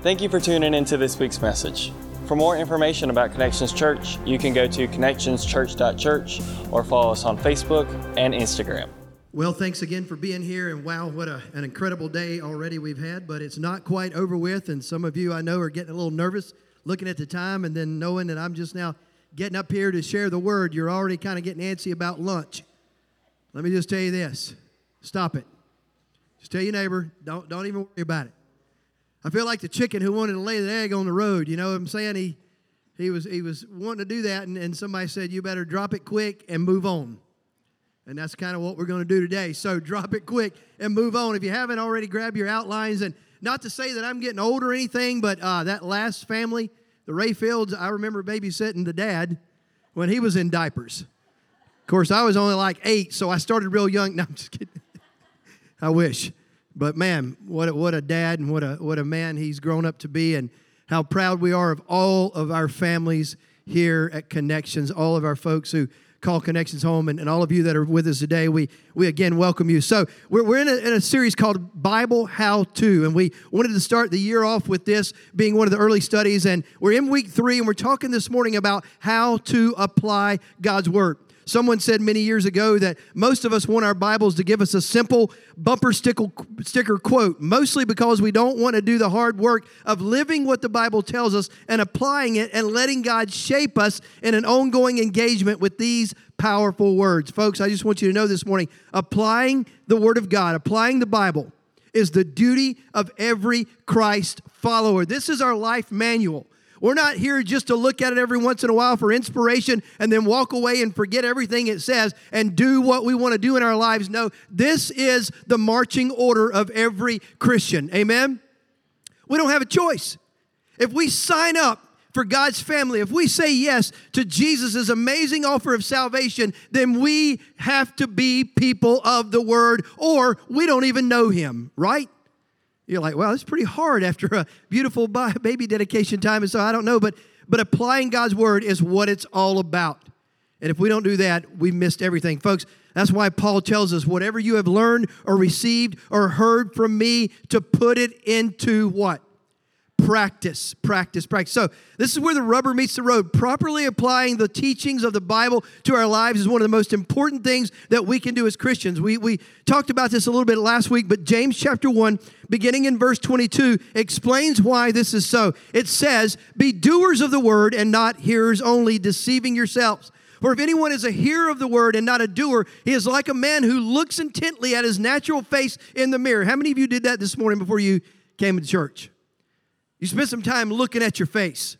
Thank you for tuning into this week's message. For more information about Connections Church, you can go to connectionschurch.church or follow us on Facebook and Instagram. Well, thanks again for being here. And wow, what a, an incredible day already we've had, but it's not quite over with. And some of you I know are getting a little nervous looking at the time and then knowing that I'm just now getting up here to share the word. You're already kind of getting antsy about lunch. Let me just tell you this stop it. Just tell your neighbor, don't, don't even worry about it. I feel like the chicken who wanted to lay the egg on the road. You know what I'm saying? He, he, was, he was wanting to do that, and, and somebody said, You better drop it quick and move on. And that's kind of what we're going to do today. So drop it quick and move on. If you haven't already, grab your outlines. And not to say that I'm getting old or anything, but uh, that last family, the Rayfields, I remember babysitting the dad when he was in diapers. Of course, I was only like eight, so I started real young. No, I'm just kidding. I wish. But man, what a, what a dad and what a what a man he's grown up to be, and how proud we are of all of our families here at Connections, all of our folks who call Connections home, and, and all of you that are with us today. We we again welcome you. So we're, we're in, a, in a series called Bible How To, and we wanted to start the year off with this being one of the early studies, and we're in week three, and we're talking this morning about how to apply God's Word. Someone said many years ago that most of us want our Bibles to give us a simple bumper sticker quote, mostly because we don't want to do the hard work of living what the Bible tells us and applying it and letting God shape us in an ongoing engagement with these powerful words. Folks, I just want you to know this morning applying the Word of God, applying the Bible, is the duty of every Christ follower. This is our life manual. We're not here just to look at it every once in a while for inspiration and then walk away and forget everything it says and do what we want to do in our lives. No, this is the marching order of every Christian. Amen? We don't have a choice. If we sign up for God's family, if we say yes to Jesus' amazing offer of salvation, then we have to be people of the word or we don't even know him, right? You're like, well, it's pretty hard after a beautiful baby dedication time, and so I don't know, but but applying God's word is what it's all about. And if we don't do that, we missed everything. Folks, that's why Paul tells us whatever you have learned or received or heard from me to put it into what? Practice, practice, practice. So, this is where the rubber meets the road. Properly applying the teachings of the Bible to our lives is one of the most important things that we can do as Christians. We, we talked about this a little bit last week, but James chapter 1, beginning in verse 22, explains why this is so. It says, Be doers of the word and not hearers only, deceiving yourselves. For if anyone is a hearer of the word and not a doer, he is like a man who looks intently at his natural face in the mirror. How many of you did that this morning before you came to church? You spent some time looking at your face.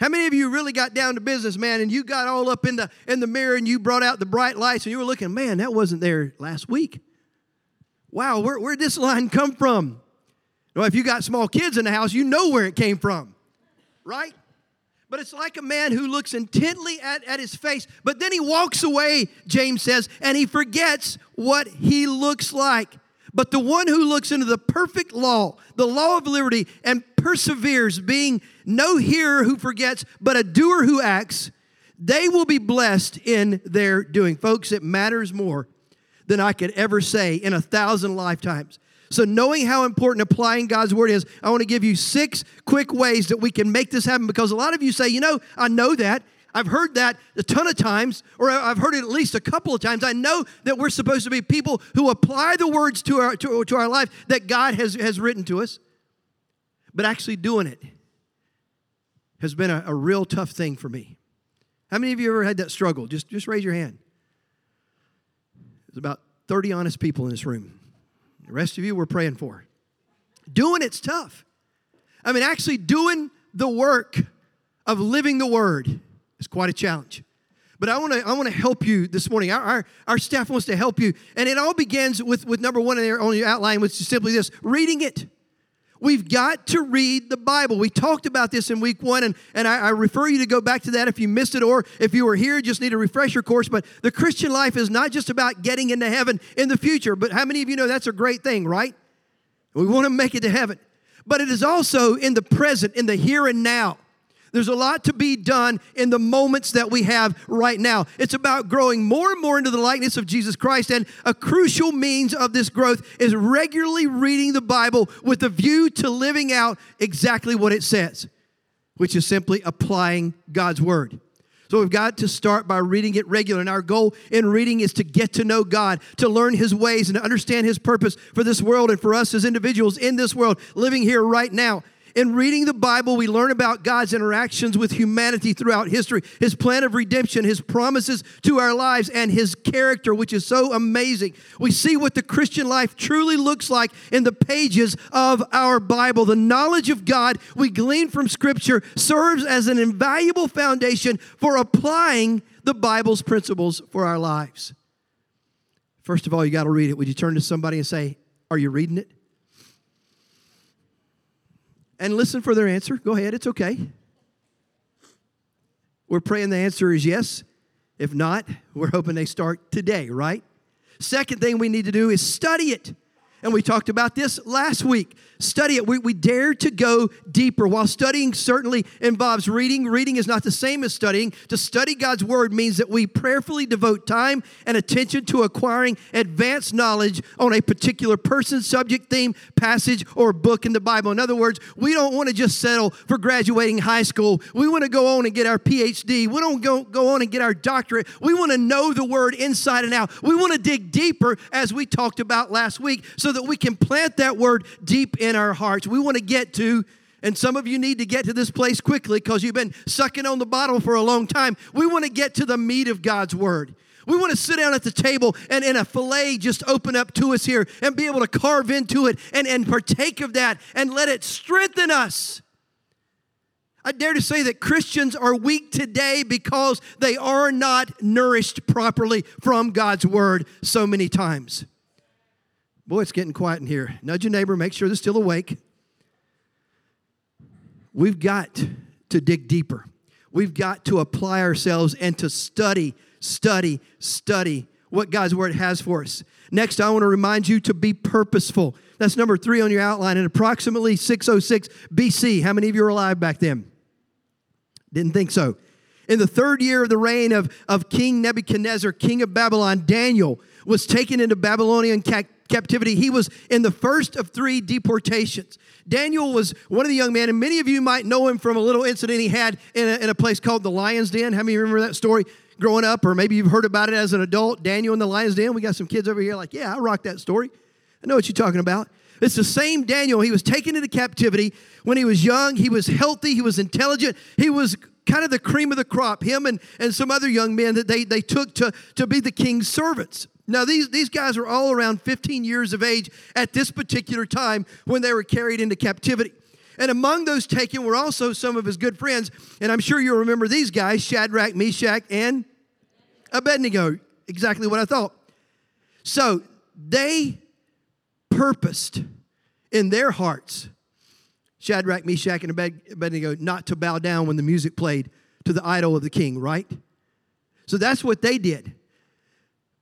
How many of you really got down to business, man, and you got all up in the in the mirror and you brought out the bright lights and you were looking, man, that wasn't there last week. Wow, where, where'd this line come from? Well, if you got small kids in the house, you know where it came from, right? But it's like a man who looks intently at, at his face, but then he walks away, James says, and he forgets what he looks like. But the one who looks into the perfect law, the law of liberty, and perseveres, being no hearer who forgets, but a doer who acts, they will be blessed in their doing. Folks, it matters more than I could ever say in a thousand lifetimes. So, knowing how important applying God's word is, I want to give you six quick ways that we can make this happen because a lot of you say, you know, I know that. I've heard that a ton of times, or I've heard it at least a couple of times. I know that we're supposed to be people who apply the words to our, to, to our life that God has, has written to us, but actually doing it has been a, a real tough thing for me. How many of you ever had that struggle? Just, just raise your hand. There's about 30 honest people in this room. The rest of you we're praying for. Doing it's tough. I mean, actually doing the work of living the word it's quite a challenge. But I want to I want to help you this morning. Our, our, our, staff wants to help you. And it all begins with, with number one there on your outline, which is simply this reading it. We've got to read the Bible. We talked about this in week one, and, and I, I, refer you to go back to that if you missed it, or if you were here, just need a refresher course. But the Christian life is not just about getting into heaven in the future. But how many of you know that's a great thing, right? We want to make it to heaven. But it is also in the present, in the here and now. There's a lot to be done in the moments that we have right now. It's about growing more and more into the likeness of Jesus Christ. And a crucial means of this growth is regularly reading the Bible with a view to living out exactly what it says, which is simply applying God's Word. So we've got to start by reading it regular. And our goal in reading is to get to know God, to learn His ways, and to understand His purpose for this world and for us as individuals in this world, living here right now. In reading the Bible, we learn about God's interactions with humanity throughout history, His plan of redemption, His promises to our lives, and His character, which is so amazing. We see what the Christian life truly looks like in the pages of our Bible. The knowledge of God we glean from Scripture serves as an invaluable foundation for applying the Bible's principles for our lives. First of all, you got to read it. Would you turn to somebody and say, Are you reading it? And listen for their answer. Go ahead, it's okay. We're praying the answer is yes. If not, we're hoping they start today, right? Second thing we need to do is study it. And we talked about this last week. Study it. We, we dare to go deeper. While studying certainly involves reading, reading is not the same as studying. To study God's Word means that we prayerfully devote time and attention to acquiring advanced knowledge on a particular person, subject, theme, passage, or book in the Bible. In other words, we don't want to just settle for graduating high school. We want to go on and get our PhD. We don't go, go on and get our doctorate. We want to know the Word inside and out. We want to dig deeper, as we talked about last week, so that we can plant that Word deep in in our hearts. We want to get to, and some of you need to get to this place quickly because you've been sucking on the bottle for a long time. We want to get to the meat of God's word. We want to sit down at the table and, in a filet just open up to us here and be able to carve into it and, and partake of that and let it strengthen us. I dare to say that Christians are weak today because they are not nourished properly from God's word so many times. Boy, it's getting quiet in here. Nudge your neighbor, make sure they're still awake. We've got to dig deeper. We've got to apply ourselves and to study, study, study what God's Word has for us. Next, I want to remind you to be purposeful. That's number three on your outline. In approximately 606 BC, how many of you are alive back then? Didn't think so. In the third year of the reign of, of King Nebuchadnezzar, king of Babylon, Daniel was taken into Babylonian captivity captivity. He was in the first of three deportations. Daniel was one of the young men, and many of you might know him from a little incident he had in a, in a place called the Lion's Den. How many remember that story growing up, or maybe you've heard about it as an adult? Daniel in the Lion's Den. We got some kids over here like, yeah, I rock that story. I know what you're talking about. It's the same Daniel. He was taken into captivity when he was young. He was healthy. He was intelligent. He was kind of the cream of the crop. Him and, and some other young men that they, they took to, to be the king's servants. Now, these, these guys were all around 15 years of age at this particular time when they were carried into captivity. And among those taken were also some of his good friends. And I'm sure you'll remember these guys Shadrach, Meshach, and Abednego. Exactly what I thought. So they purposed in their hearts, Shadrach, Meshach, and Abednego, not to bow down when the music played to the idol of the king, right? So that's what they did.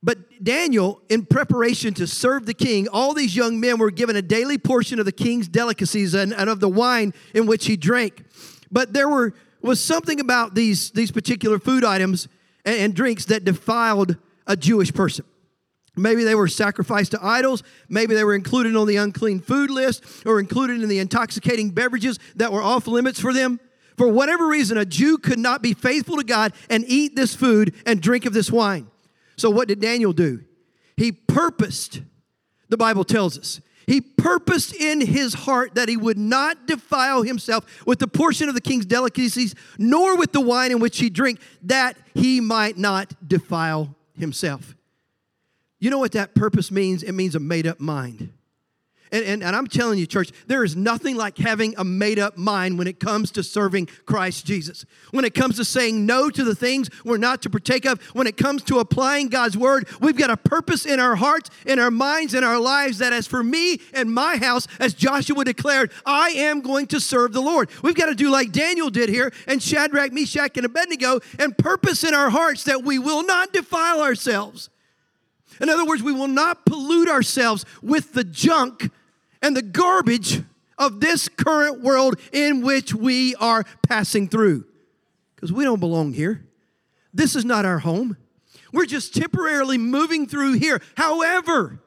But Daniel, in preparation to serve the king, all these young men were given a daily portion of the king's delicacies and, and of the wine in which he drank. But there were, was something about these, these particular food items and, and drinks that defiled a Jewish person. Maybe they were sacrificed to idols. Maybe they were included on the unclean food list or included in the intoxicating beverages that were off limits for them. For whatever reason, a Jew could not be faithful to God and eat this food and drink of this wine. So, what did Daniel do? He purposed, the Bible tells us, he purposed in his heart that he would not defile himself with the portion of the king's delicacies, nor with the wine in which he drank, that he might not defile himself. You know what that purpose means? It means a made up mind. And, and, and, I'm telling you, church, there is nothing like having a made up mind when it comes to serving Christ Jesus. When it comes to saying no to the things we're not to partake of, when it comes to applying God's word, we've got a purpose in our hearts, in our minds, in our lives that as for me and my house, as Joshua declared, I am going to serve the Lord. We've got to do like Daniel did here and Shadrach, Meshach, and Abednego and purpose in our hearts that we will not defile ourselves. In other words, we will not pollute ourselves with the junk and the garbage of this current world in which we are passing through. Because we don't belong here. This is not our home. We're just temporarily moving through here. However,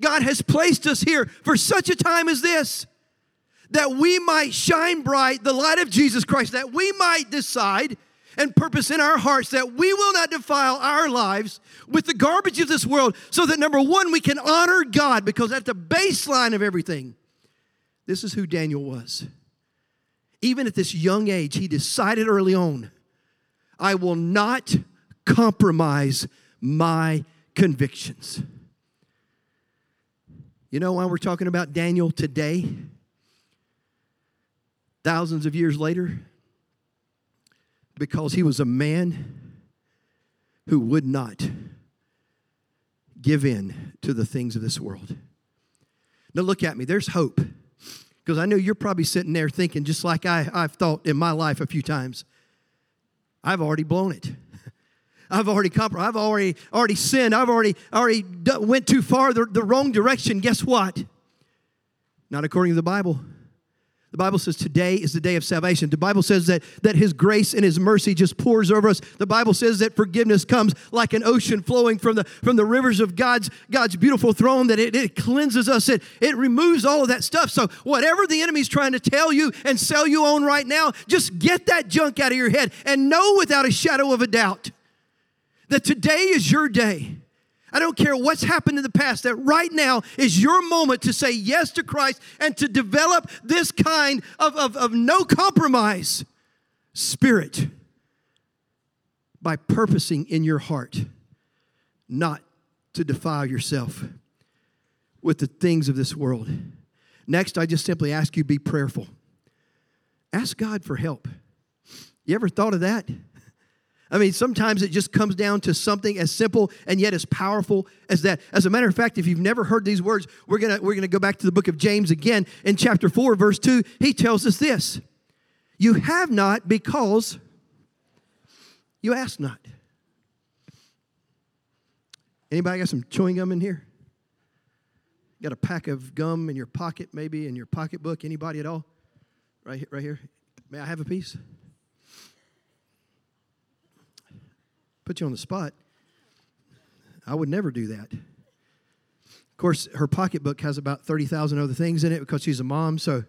God has placed us here for such a time as this that we might shine bright the light of Jesus Christ, that we might decide and purpose in our hearts that we will not defile our lives with the garbage of this world, so that number one, we can honor God because at the baseline of everything, this is who Daniel was. Even at this young age, he decided early on I will not compromise my convictions. You know why we're talking about Daniel today? Thousands of years later? Because he was a man who would not give in to the things of this world. Now, look at me, there's hope. Because I know you're probably sitting there thinking, just like I, I've thought in my life a few times, I've already blown it. I've already compromised. I've already already sinned. I've already already went too far the, the wrong direction. Guess what? Not according to the Bible. The Bible says today is the day of salvation. The Bible says that, that His grace and His mercy just pours over us. The Bible says that forgiveness comes like an ocean flowing from the, from the rivers of God's, God's beautiful throne, that it, it cleanses us, it, it removes all of that stuff. So, whatever the enemy's trying to tell you and sell you on right now, just get that junk out of your head and know without a shadow of a doubt that today is your day. I don't care what's happened in the past, that right now is your moment to say yes to Christ and to develop this kind of, of, of no compromise spirit by purposing in your heart not to defile yourself with the things of this world. Next, I just simply ask you be prayerful. Ask God for help. You ever thought of that? I mean, sometimes it just comes down to something as simple and yet as powerful as that. As a matter of fact, if you've never heard these words, we're to we're to go back to the book of James again. In chapter 4, verse 2, he tells us this You have not because you ask not. Anybody got some chewing gum in here? Got a pack of gum in your pocket, maybe in your pocketbook? Anybody at all? Right, here, right here. May I have a piece? Put you on the spot. I would never do that. Of course, her pocketbook has about 30,000 other things in it because she's a mom, so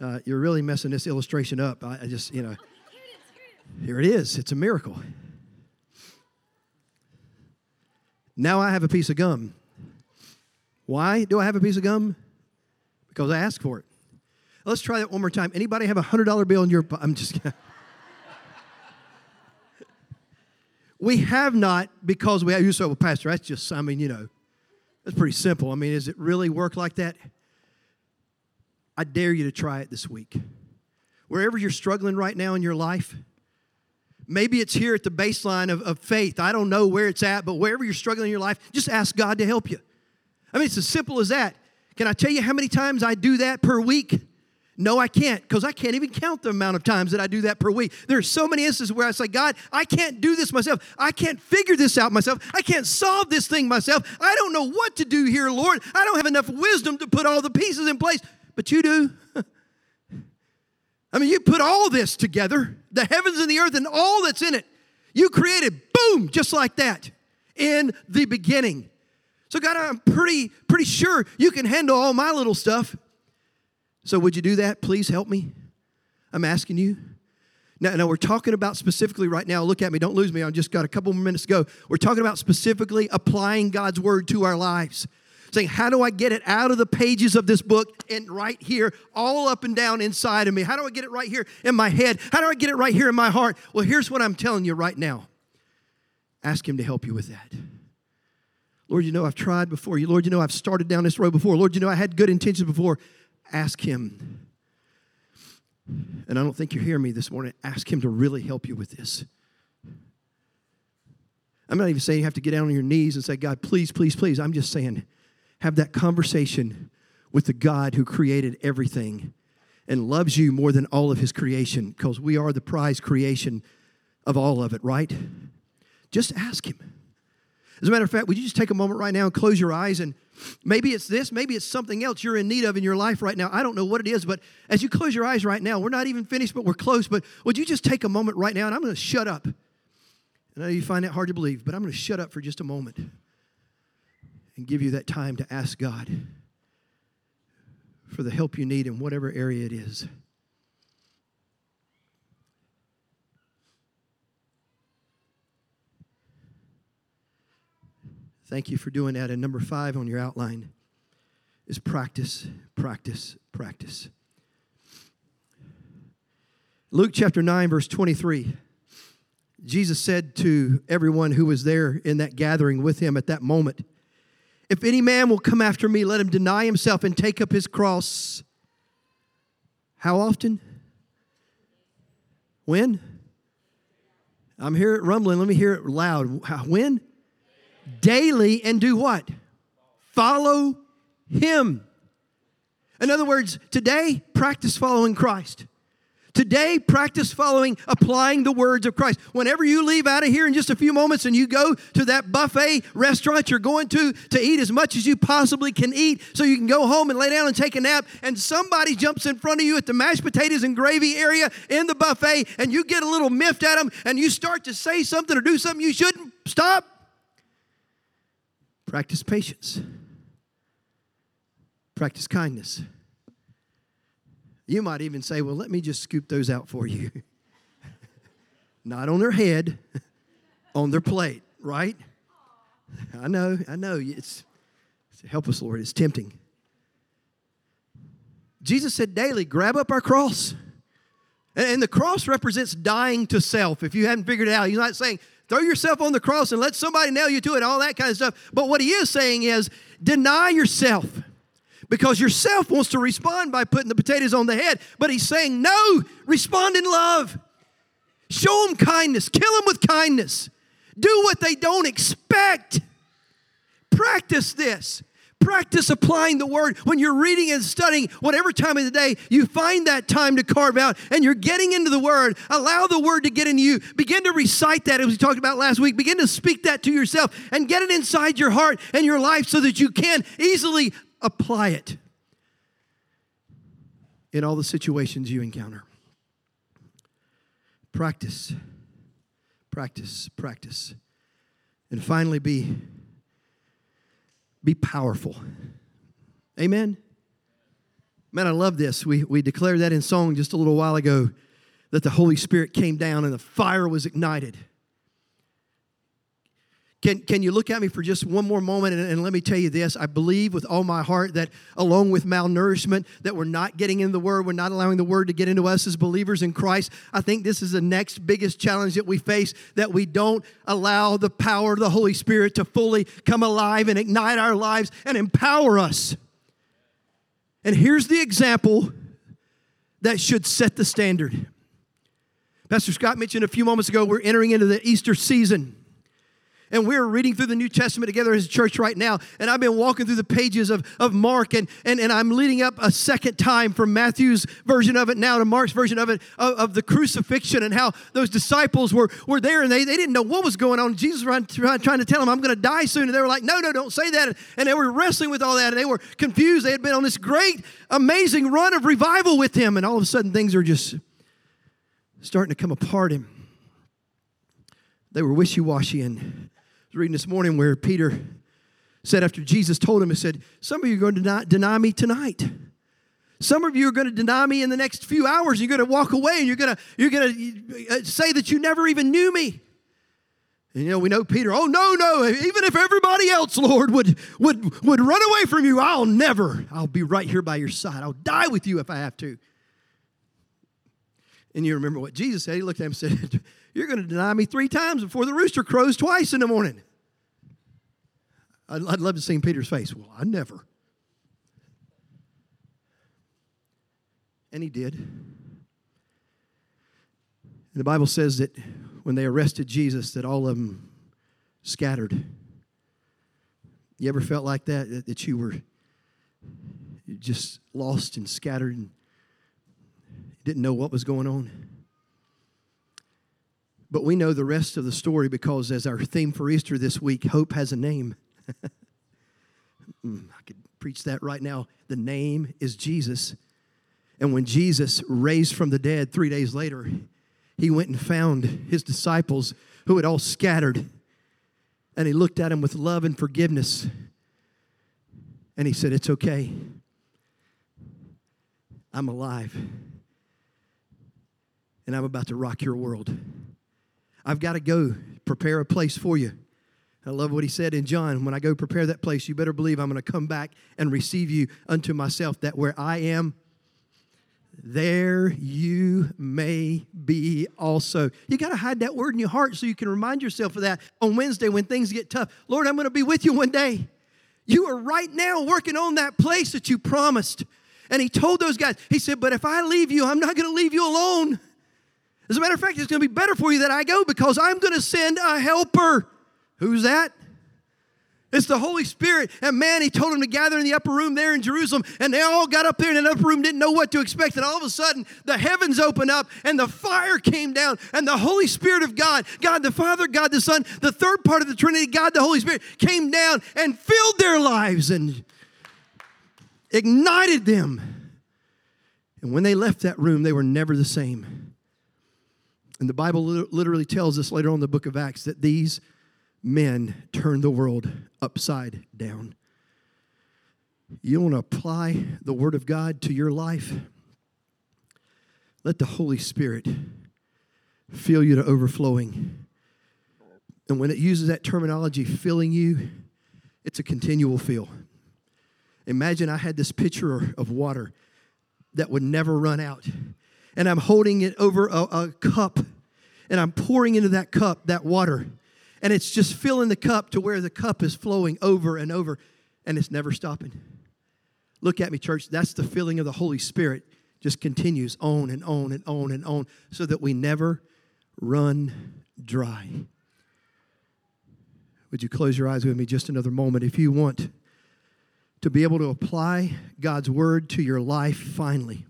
uh, you're really messing this illustration up. I, I just, you know, here it is. It's a miracle. Now I have a piece of gum. Why do I have a piece of gum? Because I asked for it. Let's try that one more time. Anybody have a $100 bill in your I'm just We have not because we have, you say, well, Pastor, that's just, I mean, you know, that's pretty simple. I mean, does it really work like that? I dare you to try it this week. Wherever you're struggling right now in your life, maybe it's here at the baseline of, of faith. I don't know where it's at, but wherever you're struggling in your life, just ask God to help you. I mean, it's as simple as that. Can I tell you how many times I do that per week? No, I can't, because I can't even count the amount of times that I do that per week. There's so many instances where I say, God, I can't do this myself. I can't figure this out myself. I can't solve this thing myself. I don't know what to do here, Lord. I don't have enough wisdom to put all the pieces in place, but you do. I mean, you put all this together the heavens and the earth and all that's in it. You created, boom, just like that in the beginning. So, God, I'm pretty, pretty sure you can handle all my little stuff. So, would you do that? Please help me. I'm asking you. Now, now, we're talking about specifically right now. Look at me, don't lose me. I've just got a couple more minutes to go. We're talking about specifically applying God's word to our lives. Saying, how do I get it out of the pages of this book and right here, all up and down inside of me? How do I get it right here in my head? How do I get it right here in my heart? Well, here's what I'm telling you right now ask Him to help you with that. Lord, you know I've tried before. You, Lord, you know I've started down this road before. Lord, you know I had good intentions before ask Him. And I don't think you're hearing me this morning. Ask Him to really help you with this. I'm not even saying you have to get down on your knees and say, God, please, please, please. I'm just saying, have that conversation with the God who created everything and loves you more than all of His creation because we are the prize creation of all of it, right? Just ask Him. As a matter of fact, would you just take a moment right now and close your eyes and maybe it's this, maybe it's something else you're in need of in your life right now. I don't know what it is, but as you close your eyes right now, we're not even finished, but we're close. But would you just take a moment right now and I'm going to shut up. I know you find that hard to believe, but I'm going to shut up for just a moment and give you that time to ask God for the help you need in whatever area it is. Thank you for doing that. And number five on your outline is practice, practice, practice. Luke chapter 9, verse 23. Jesus said to everyone who was there in that gathering with him at that moment, If any man will come after me, let him deny himself and take up his cross. How often? When? I'm here rumbling. Let me hear it loud. When? Daily and do what? Follow Him. In other words, today, practice following Christ. Today, practice following, applying the words of Christ. Whenever you leave out of here in just a few moments and you go to that buffet restaurant you're going to to eat as much as you possibly can eat so you can go home and lay down and take a nap, and somebody jumps in front of you at the mashed potatoes and gravy area in the buffet, and you get a little miffed at them and you start to say something or do something you shouldn't, stop. Practice patience. Practice kindness. You might even say, well, let me just scoop those out for you. Not on their head, on their plate, right? I know, I know. It's, help us, Lord. It's tempting. Jesus said daily, grab up our cross. And the cross represents dying to self. If you hadn't figured it out, he's not saying, Throw yourself on the cross and let somebody nail you to it, all that kind of stuff. But what he is saying is deny yourself because yourself wants to respond by putting the potatoes on the head. But he's saying, no, respond in love. Show them kindness, kill them with kindness. Do what they don't expect. Practice this. Practice applying the word when you're reading and studying, whatever time of the day, you find that time to carve out and you're getting into the word. Allow the word to get into you. Begin to recite that as we talked about last week. Begin to speak that to yourself and get it inside your heart and your life so that you can easily apply it in all the situations you encounter. Practice, practice, practice. And finally, be be powerful. Amen? Man, I love this. We, we declared that in song just a little while ago that the Holy Spirit came down and the fire was ignited. Can, can you look at me for just one more moment and, and, let me tell you this? I believe with all my heart that along with malnourishment, that we're not getting in the Word, we're not allowing the Word to get into us as believers in Christ. I think this is the next biggest challenge that we face, that we don't allow the power of the Holy Spirit to fully come alive and ignite our lives and empower us. And here's the example that should set the standard. Pastor Scott mentioned a few moments ago, we're entering into the Easter season. And we're reading through the New Testament together as a church right now. And I've been walking through the pages of, of Mark, and, and, and I'm leading up a second time from Matthew's version of it now to Mark's version of it, of, of the crucifixion, and how those disciples were, were there and they, they didn't know what was going on. Jesus was trying, trying to tell them, I'm going to die soon. And they were like, No, no, don't say that. And they were wrestling with all that, and they were confused. They had been on this great, amazing run of revival with him, and all of a sudden things are just starting to come apart. Him. They were wishy washy and reading this morning where Peter said after Jesus told him, he said, Some of you are going to deny, deny me tonight. Some of you are going to deny me in the next few hours. You're going to walk away and you're going to, you're going to uh, say that you never even knew me. And you know, we know Peter, oh no, no, even if everybody else, Lord, would would would run away from you, I'll never. I'll be right here by your side. I'll die with you if I have to. And you remember what Jesus said. He looked at him and said, You're going to deny me three times before the rooster crows twice in the morning. I'd, I'd love to see Peter's face. Well, I never. And he did. And the Bible says that when they arrested Jesus, that all of them scattered. You ever felt like that? That you were just lost and scattered and didn't know what was going on? But we know the rest of the story because, as our theme for Easter this week, hope has a name. Mm, I could preach that right now. The name is Jesus. And when Jesus raised from the dead three days later, he went and found his disciples who had all scattered. And he looked at them with love and forgiveness. And he said, It's okay. I'm alive. And I'm about to rock your world. I've got to go prepare a place for you. I love what he said in John. When I go prepare that place, you better believe I'm going to come back and receive you unto myself, that where I am, there you may be also. You got to hide that word in your heart so you can remind yourself of that on Wednesday when things get tough. Lord, I'm going to be with you one day. You are right now working on that place that you promised. And he told those guys, he said, But if I leave you, I'm not going to leave you alone. As a matter of fact, it's going to be better for you that I go because I'm going to send a helper. Who's that? It's the Holy Spirit. And man, he told them to gather in the upper room there in Jerusalem. And they all got up there in the upper room, didn't know what to expect. And all of a sudden, the heavens opened up and the fire came down. And the Holy Spirit of God, God the Father, God the Son, the third part of the Trinity, God the Holy Spirit, came down and filled their lives and ignited them. And when they left that room, they were never the same. And the Bible literally tells us later on in the book of Acts that these men turn the world upside down. You want to apply the Word of God to your life? Let the Holy Spirit fill you to overflowing. And when it uses that terminology, filling you, it's a continual fill. Imagine I had this pitcher of water that would never run out, and I'm holding it over a, a cup, and I'm pouring into that cup that water and it's just filling the cup to where the cup is flowing over and over and it's never stopping. Look at me, church. That's the filling of the Holy Spirit. Just continues on and on and on and on so that we never run dry. Would you close your eyes with me just another moment? If you want to be able to apply God's word to your life finally.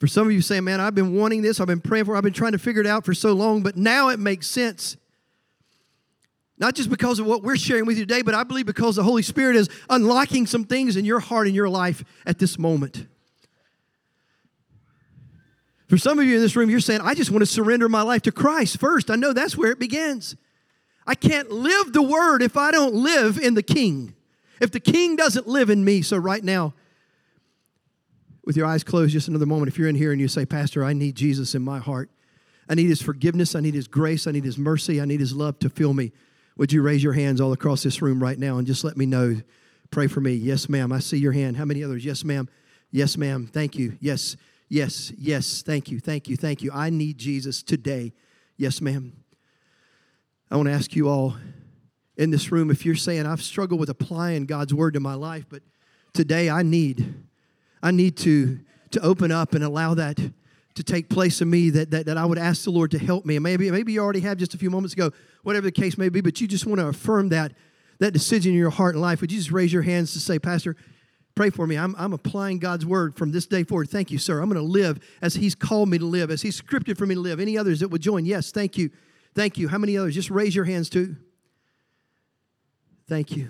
For some of you say, man, I've been wanting this, I've been praying for, it. I've been trying to figure it out for so long, but now it makes sense. Not just because of what we're sharing with you today, but I believe because the Holy Spirit is unlocking some things in your heart and your life at this moment. For some of you in this room, you're saying, I just want to surrender my life to Christ first. I know that's where it begins. I can't live the word if I don't live in the King. If the King doesn't live in me. So, right now, with your eyes closed, just another moment, if you're in here and you say, Pastor, I need Jesus in my heart, I need His forgiveness, I need His grace, I need His mercy, I need His love to fill me. Would you raise your hands all across this room right now and just let me know? Pray for me. Yes, ma'am. I see your hand. How many others? Yes, ma'am. Yes, ma'am. Thank you. Yes, yes, yes. Thank you. Thank you. Thank you. I need Jesus today. Yes, ma'am. I want to ask you all in this room if you're saying, I've struggled with applying God's word to my life, but today I need, I need to, to open up and allow that to take place in me that, that, that I would ask the Lord to help me. And maybe, maybe you already have just a few moments ago, whatever the case may be, but you just want to affirm that, that decision in your heart and life. Would you just raise your hands to say, Pastor, pray for me. I'm, I'm applying God's word from this day forward. Thank you, sir. I'm going to live as He's called me to live, as He's scripted for me to live. Any others that would join? Yes, thank you. Thank you. How many others? Just raise your hands too. Thank you.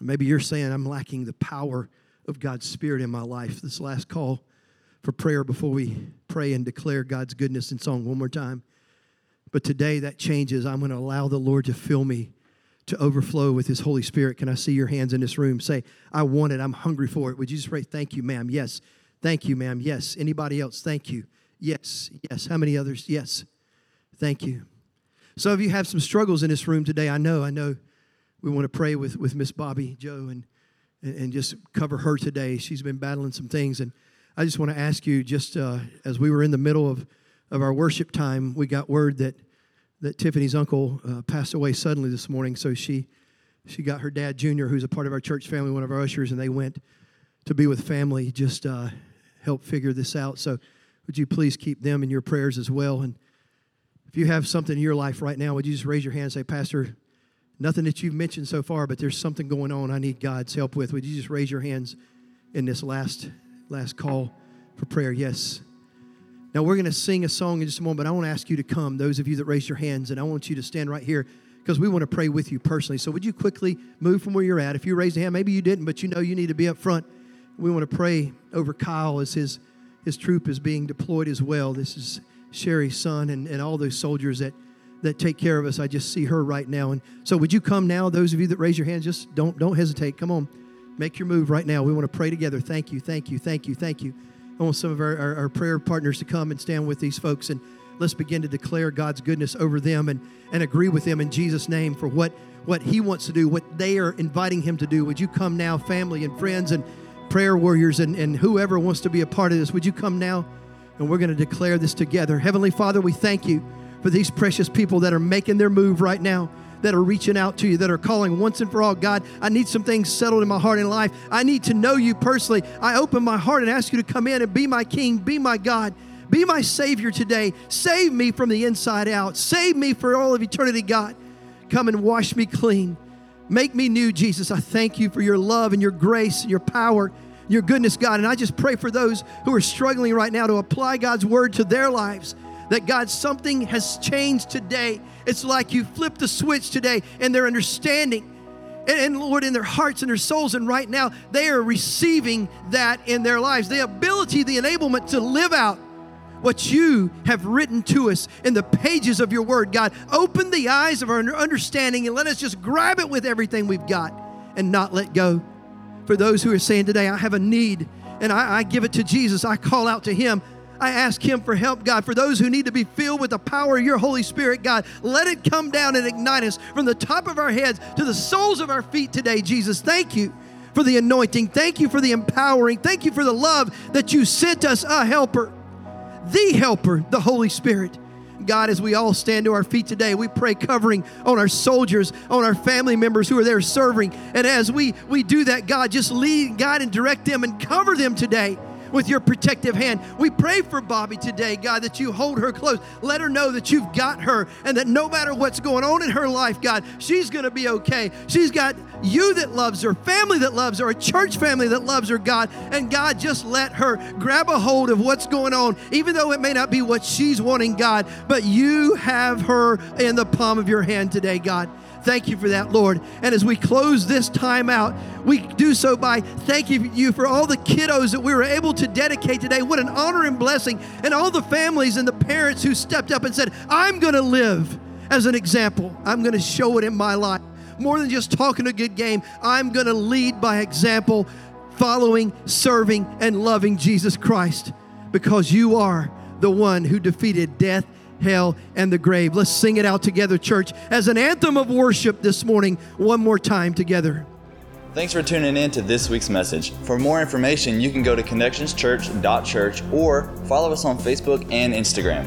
Maybe you're saying I'm lacking the power of God's Spirit in my life. This last call for prayer before we pray and declare God's goodness in song one more time. But today that changes. I'm going to allow the Lord to fill me to overflow with His Holy Spirit. Can I see your hands in this room? Say, I want it. I'm hungry for it. Would you just pray, Thank you, ma'am? Yes. Thank you, ma'am. Yes. Anybody else? Thank you. Yes. Yes. How many others? Yes. Thank you. Some of you have some struggles in this room today. I know. I know. We want to pray with with Miss Bobby Joe and, and and just cover her today. She's been battling some things and I just want to ask you, just uh, as we were in the middle of, of our worship time, we got word that, that Tiffany's uncle uh, passed away suddenly this morning. So she, she got her dad, Junior, who's a part of our church family, one of our ushers, and they went to be with family, just uh, help figure this out. So would you please keep them in your prayers as well? And if you have something in your life right now, would you just raise your hand and say, Pastor, nothing that you've mentioned so far, but there's something going on I need God's help with. Would you just raise your hands in this last last call for prayer. Yes. Now, we're going to sing a song in just a moment, but I want to ask you to come, those of you that raise your hands, and I want you to stand right here because we want to pray with you personally. So, would you quickly move from where you're at? If you raised a hand, maybe you didn't, but you know you need to be up front. We want to pray over Kyle as his, his troop is being deployed as well. This is Sherry's son and, and all those soldiers that, that take care of us. I just see her right now. And so, would you come now? Those of you that raise your hands, just don't, don't hesitate. Come on, make your move right now. We want to pray together. Thank you, thank you, thank you, thank you. I want some of our, our, our, prayer partners to come and stand with these folks and let's begin to declare God's goodness over them and, and agree with them in Jesus' name for what, what He wants to do, what they are inviting Him to do. Would you come now, family and friends and prayer warriors and, and whoever wants to be a part of this? Would you come now? And we're going to declare this together. Heavenly Father, we thank you for these precious people that are making their move right now that are reaching out to you, that are calling once and for all, God, I need some things settled in my heart and life. I need to know you personally. I open my heart and ask you to come in and be my King, be my God. Be my Savior today. Save me from the inside out. Save me for all of eternity, God. Come and wash me clean. Make me new, Jesus. I thank you for your love and your grace and your power, your goodness, God. And I just pray for those who are struggling right now to apply God's word to their lives that God, something has changed today. It's like you flipped the switch today and their understanding. And, and, Lord, in their hearts and their souls, and right now they are receiving that in their lives the ability, the enablement to live out what you have written to us in the pages of your word. God, open the eyes of our understanding and let us just grab it with everything we've got and not let go. For those who are saying today, I have a need and I, I give it to Jesus, I call out to Him. I ask Him for help, God. For those who need to be filled with the power of your Holy Spirit, God, let it come down and ignite us from the top of our heads to the soles of our feet today, Jesus. Thank you for the anointing. Thank you for the empowering. Thank you for the love that you sent us a helper, the helper, the Holy Spirit. God, as we all stand to our feet today, we pray covering on our soldiers, on our family members who are there serving. And as we, we do that, God, just lead, guide, and direct them and cover them today with your protective hand. We pray for Bobby today, God, that you hold her close. Let her know that you've got her and that no matter what's going on in her life, God, she's going to be okay. She's got you that loves her, family that loves her, a church family that loves her, God. And God, just let her grab a hold of what's going on, even though it may not be what she's wanting, God, but you have her in the palm of your hand today, God. Thank you for that, Lord. And as we close this time out, we do so by thanking you for all the kiddos that we were able to dedicate today. What an honor and blessing. And all the families and the parents who stepped up and said, I'm going to live as an example. I'm going to show it in my life. More than just talking a good game, I'm going to lead by example, following, serving, and loving Jesus Christ because you are the one who defeated death hell, and the grave. Let's sing it out together, church, as an anthem of worship this morning, one more time together. Thanks for tuning in to this week's message. For more information, you can go to connectionschurch.church or follow us on Facebook and Instagram.